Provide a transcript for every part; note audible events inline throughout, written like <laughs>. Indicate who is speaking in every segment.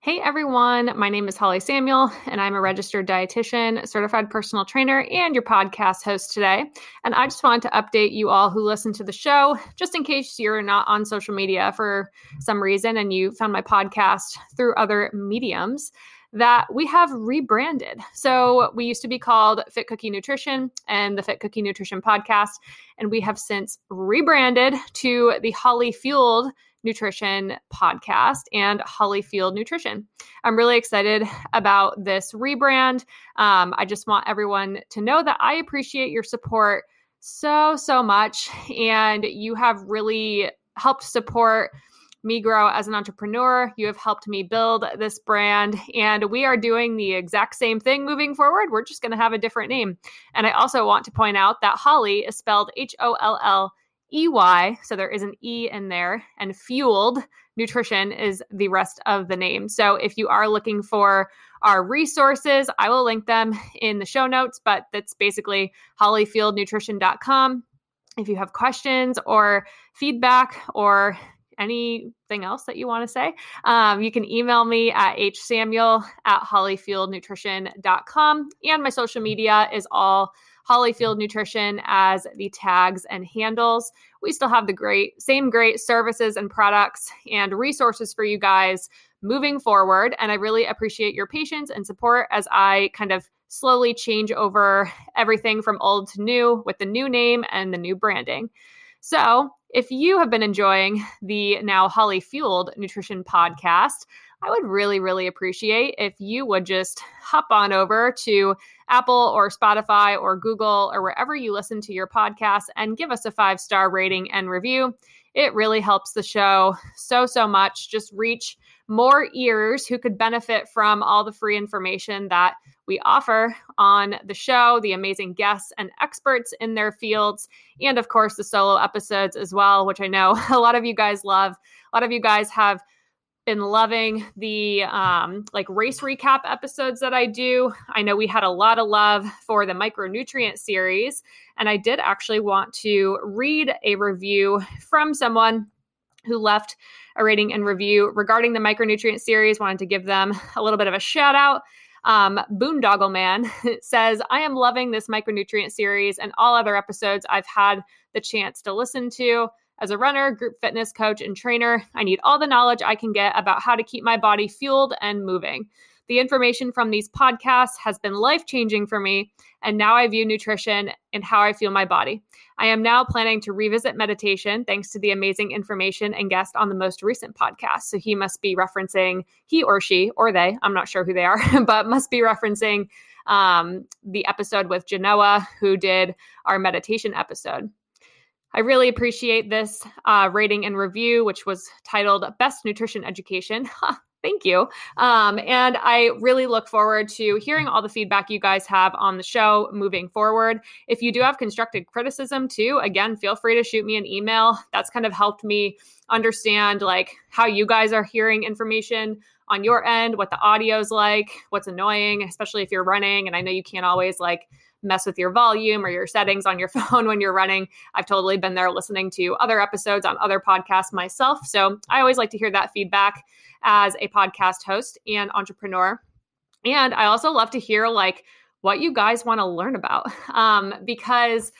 Speaker 1: Hey everyone, my name is Holley Samuel, and I'm a registered dietitian, certified personal trainer, and your podcast host today. And I just wanted to update you all who listen to the show, just in case you're not on social media for some reason and you found my podcast through other mediums, that we have rebranded. So we used to be called Fit Cookie Nutrition and the Fit Cookie Nutrition Podcast, and we have since rebranded to the Holley Fueled Nutrition podcast and Holley Fueled Nutrition. I'm really excited about this rebrand. Um, I just want everyone to know that I appreciate your support so, so much. And you have really helped support me grow as an entrepreneur. You have helped me build this brand, and we are doing the exact same thing moving forward. We're just going to have a different name. And I also want to point out that Holley is spelled H O L L EY, so there is an E in there, and fueled nutrition is the rest of the name. So if you are looking for our resources, I will link them in the show notes, but that's basically holleyfuelednutrition.com. If you have questions or feedback or anything else that you want to say, um, you can email me at hsamuel at holleyfuelednutrition.com. And my social media is all Holley Fueled Nutrition as the tags and handles. We still have the great, same great services and products and resources for you guys moving forward. And I really appreciate your patience and support as I kind of slowly change over everything from old to new with the new name and the new branding. So, if you have been enjoying the now Holley Fueled Nutrition podcast, I would really, really appreciate if you would just hop on over to Apple or Spotify or Google or wherever you listen to your podcast and give us a five star rating and review. It really helps the show so, so much. Just reach more ears who could benefit from all the free information that we offer on the show, the amazing guests and experts in their fields, and of course, the solo episodes as well, which I know <laughs> a lot of you guys love. A lot of you guys have been loving the um, like race recap episodes that I do. I know we had a lot of love for the micronutrient series, and I did actually want to read a review from someone who left a rating and review regarding the micronutrient series. Wanted to give them a little bit of a shout out. Um, Boondoggle Man <laughs> says, I am loving this micronutrient series and all other episodes I've had the chance to listen to. As a runner, group fitness coach, and trainer, I need all the knowledge I can get about how to keep my body fueled and moving. The information from these podcasts has been life changing for me, and now I view nutrition and how I feel my body. I am now planning to revisit meditation thanks to the amazing information and guest on the most recent podcast. So he must be referencing, he or she or they, I'm not sure who they are, <laughs> but must be referencing um, the episode with Genoa, who did our meditation episode. I really appreciate this uh, rating and review, which was titled Best Nutrition Education. <laughs> Thank you. Um, and I really look forward to hearing all the feedback you guys have on the show moving forward. If you do have constructive criticism too, again, feel free to shoot me an email. That's kind of helped me understand like how you guys are hearing information on your end, what the audio's like, what's annoying, especially if you're running. And I know you can't always like mess with your volume or your settings on your <laughs> phone when you're running. I've totally been there listening to other episodes on other podcasts myself. So I always like to hear that feedback as a podcast host and entrepreneur. And I also love to hear like what you guys want to learn about <laughs> um, because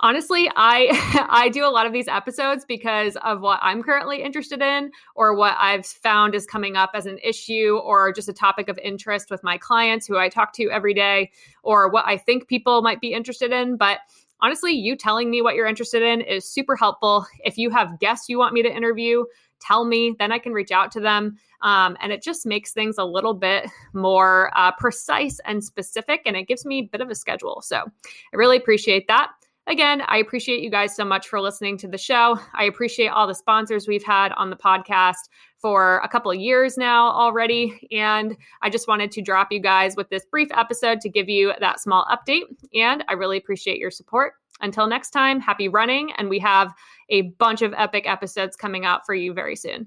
Speaker 1: honestly i <laughs> i do a lot of these episodes because of what i'm currently interested in or what i've found is coming up as an issue or just a topic of interest with my clients who i talk to every day or what i think people might be interested in. But honestly you telling me what you're interested in is super helpful. If you have guests you want me to interview tell me then i can reach out to them. Um, and it just makes things a little bit more uh, precise and specific and it gives me a bit of a schedule. So i really appreciate that Again, I appreciate you guys so much for listening to the show. I appreciate all the sponsors we've had on the podcast for a couple of years now already. And I just wanted to drop you guys with this brief episode to give you that small update. And I really appreciate your support. Until next time, happy running. And we have a bunch of epic episodes coming out for you very soon.